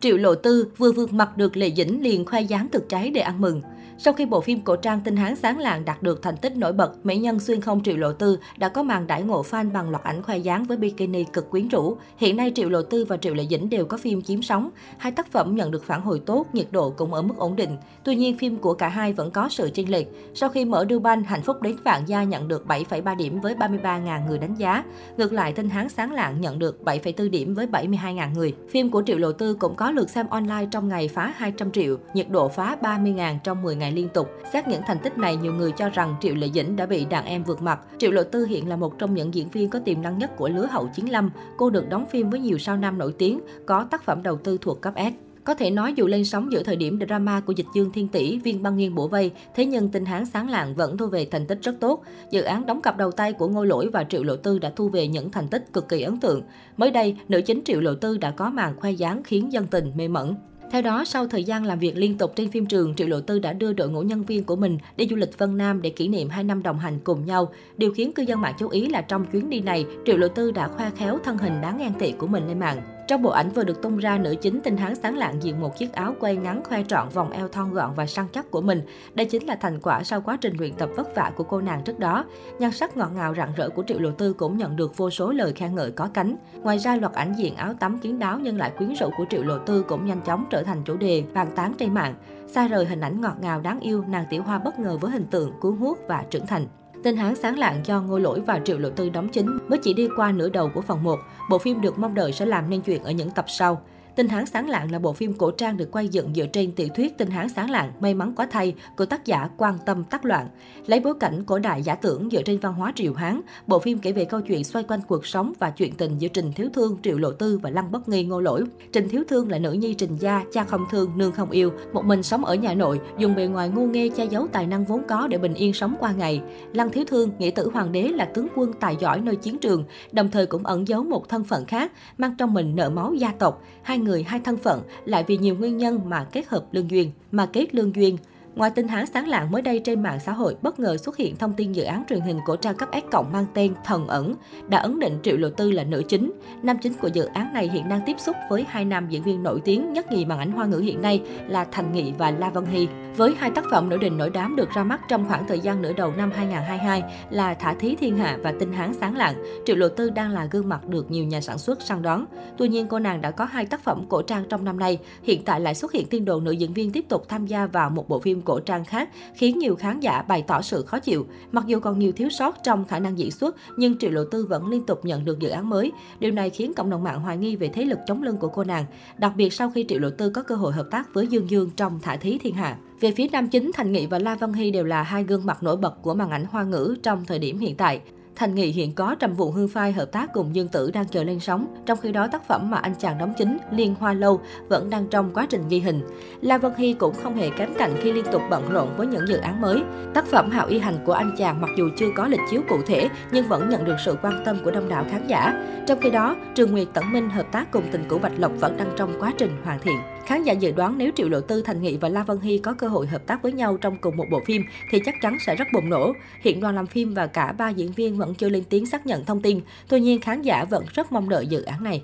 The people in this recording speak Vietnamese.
Triệu Lộ Tư vừa vượt mặt được Lệ Dĩnh liền khoe dáng thực trái để ăn mừng. Sau khi bộ phim cổ trang tinh hán sáng lạng đạt được thành tích nổi bật, mỹ nhân xuyên không Triệu Lộ Tư đã có màn đãi ngộ fan bằng loạt ảnh khoe dáng với bikini cực quyến rũ. Hiện nay Triệu Lộ Tư và Triệu Lệ Dĩnh đều có phim chiếm sóng. Hai tác phẩm nhận được phản hồi tốt, nhiệt độ cũng ở mức ổn định. Tuy nhiên phim của cả hai vẫn có sự chênh lệch. Sau khi mở đưa Hạnh phúc đến vạn gia nhận được 7,3 điểm với 33.000 người đánh giá. Ngược lại, tinh hán sáng lạng nhận được 7,4 điểm với 72.000 người. Phim của Triệu Lộ Tư cũng có lượt xem online trong ngày phá 200 triệu, nhiệt độ phá 30.000 trong 10 ngày ngày liên tục. Xét những thành tích này, nhiều người cho rằng Triệu Lệ Dĩnh đã bị đàn em vượt mặt. Triệu Lộ Tư hiện là một trong những diễn viên có tiềm năng nhất của lứa hậu chiến lâm. Cô được đóng phim với nhiều sao nam nổi tiếng, có tác phẩm đầu tư thuộc cấp S. Có thể nói dù lên sóng giữa thời điểm drama của dịch dương thiên tỷ, viên băng nghiêng bổ vây, thế nhưng tinh hán sáng lạng vẫn thu về thành tích rất tốt. Dự án đóng cặp đầu tay của Ngô Lỗi và Triệu Lộ Tư đã thu về những thành tích cực kỳ ấn tượng. Mới đây, nữ chính Triệu Lộ Tư đã có màn khoe dáng khiến dân tình mê mẩn. Theo đó, sau thời gian làm việc liên tục trên phim trường, Triệu Lộ Tư đã đưa đội ngũ nhân viên của mình đi du lịch Vân Nam để kỷ niệm 2 năm đồng hành cùng nhau. Điều khiến cư dân mạng chú ý là trong chuyến đi này, Triệu Lộ Tư đã khoe khéo thân hình đáng ngang tị của mình lên mạng. Trong bộ ảnh vừa được tung ra, nữ chính tinh hán sáng lạng diện một chiếc áo quay ngắn khoe trọn vòng eo thon gọn và săn chắc của mình. Đây chính là thành quả sau quá trình luyện tập vất vả của cô nàng trước đó. Nhan sắc ngọt ngào rạng rỡ của Triệu Lộ Tư cũng nhận được vô số lời khen ngợi có cánh. Ngoài ra, loạt ảnh diện áo tắm kiến đáo nhưng lại quyến rũ của Triệu Lộ Tư cũng nhanh chóng trở thành chủ đề bàn tán trên mạng. Xa rời hình ảnh ngọt ngào đáng yêu, nàng tiểu hoa bất ngờ với hình tượng cuốn hút và trưởng thành. Tên Hán sáng lạng do Ngô Lỗi và Triệu Lộ Tư đóng chính mới chỉ đi qua nửa đầu của phần 1. Bộ phim được mong đợi sẽ làm nên chuyện ở những tập sau. Tinh Hán Sáng Lạng là bộ phim cổ trang được quay dựng dựa trên tiểu thuyết Tinh Hán Sáng Lạng May mắn quá thay của tác giả Quan Tâm Tắc Loạn. Lấy bối cảnh cổ đại giả tưởng dựa trên văn hóa Triều Hán, bộ phim kể về câu chuyện xoay quanh cuộc sống và chuyện tình giữa Trình Thiếu Thương, Triệu Lộ Tư và Lăng Bất Nghi Ngô Lỗi. Trình Thiếu Thương là nữ nhi Trình gia, cha không thương, nương không yêu, một mình sống ở nhà nội, dùng bề ngoài ngu nghê che giấu tài năng vốn có để bình yên sống qua ngày. Lăng Thiếu Thương, nghĩa tử hoàng đế là tướng quân tài giỏi nơi chiến trường, đồng thời cũng ẩn giấu một thân phận khác, mang trong mình nợ máu gia tộc. Hai người hai thân phận lại vì nhiều nguyên nhân mà kết hợp lương duyên, mà kết lương duyên. Ngoài tin hán sáng lạng mới đây trên mạng xã hội bất ngờ xuất hiện thông tin dự án truyền hình cổ trang cấp S cộng mang tên Thần ẩn đã ấn định Triệu Lộ Tư là nữ chính. Nam chính của dự án này hiện đang tiếp xúc với hai nam diễn viên nổi tiếng nhất nhì màn ảnh hoa ngữ hiện nay là Thành Nghị và La Vân Hy. Với hai tác phẩm nổi đình nổi đám được ra mắt trong khoảng thời gian nửa đầu năm 2022 là Thả Thí Thiên Hạ và Tinh Hán Sáng Lạng, Triệu Lộ Tư đang là gương mặt được nhiều nhà sản xuất săn đón. Tuy nhiên, cô nàng đã có hai tác phẩm cổ trang trong năm nay, hiện tại lại xuất hiện tiên đồ nữ diễn viên tiếp tục tham gia vào một bộ phim phim cổ trang khác, khiến nhiều khán giả bày tỏ sự khó chịu. Mặc dù còn nhiều thiếu sót trong khả năng diễn xuất, nhưng Triệu Lộ Tư vẫn liên tục nhận được dự án mới. Điều này khiến cộng đồng mạng hoài nghi về thế lực chống lưng của cô nàng, đặc biệt sau khi Triệu Lộ Tư có cơ hội hợp tác với Dương Dương trong Thả Thí Thiên Hạ. Về phía nam chính, Thành Nghị và La Văn Hy đều là hai gương mặt nổi bật của màn ảnh hoa ngữ trong thời điểm hiện tại. Thành Nghị hiện có Trầm Vụ Hương Phai hợp tác cùng Dương Tử đang chờ lên sóng, trong khi đó tác phẩm mà anh chàng đóng chính Liên Hoa Lâu vẫn đang trong quá trình ghi hình. La Vân Hy cũng không hề kém cạnh khi liên tục bận rộn với những dự án mới. Tác phẩm Hạo Y Hành của anh chàng mặc dù chưa có lịch chiếu cụ thể nhưng vẫn nhận được sự quan tâm của đông đảo khán giả. Trong khi đó, Trường Nguyệt Tẩn Minh hợp tác cùng tình cũ Bạch Lộc vẫn đang trong quá trình hoàn thiện. Khán giả dự đoán nếu Triệu Lộ Tư, Thành Nghị và La Vân Hy có cơ hội hợp tác với nhau trong cùng một bộ phim thì chắc chắn sẽ rất bùng nổ. Hiện đoàn làm phim và cả ba diễn viên vẫn chưa lên tiếng xác nhận thông tin. Tuy nhiên, khán giả vẫn rất mong đợi dự án này.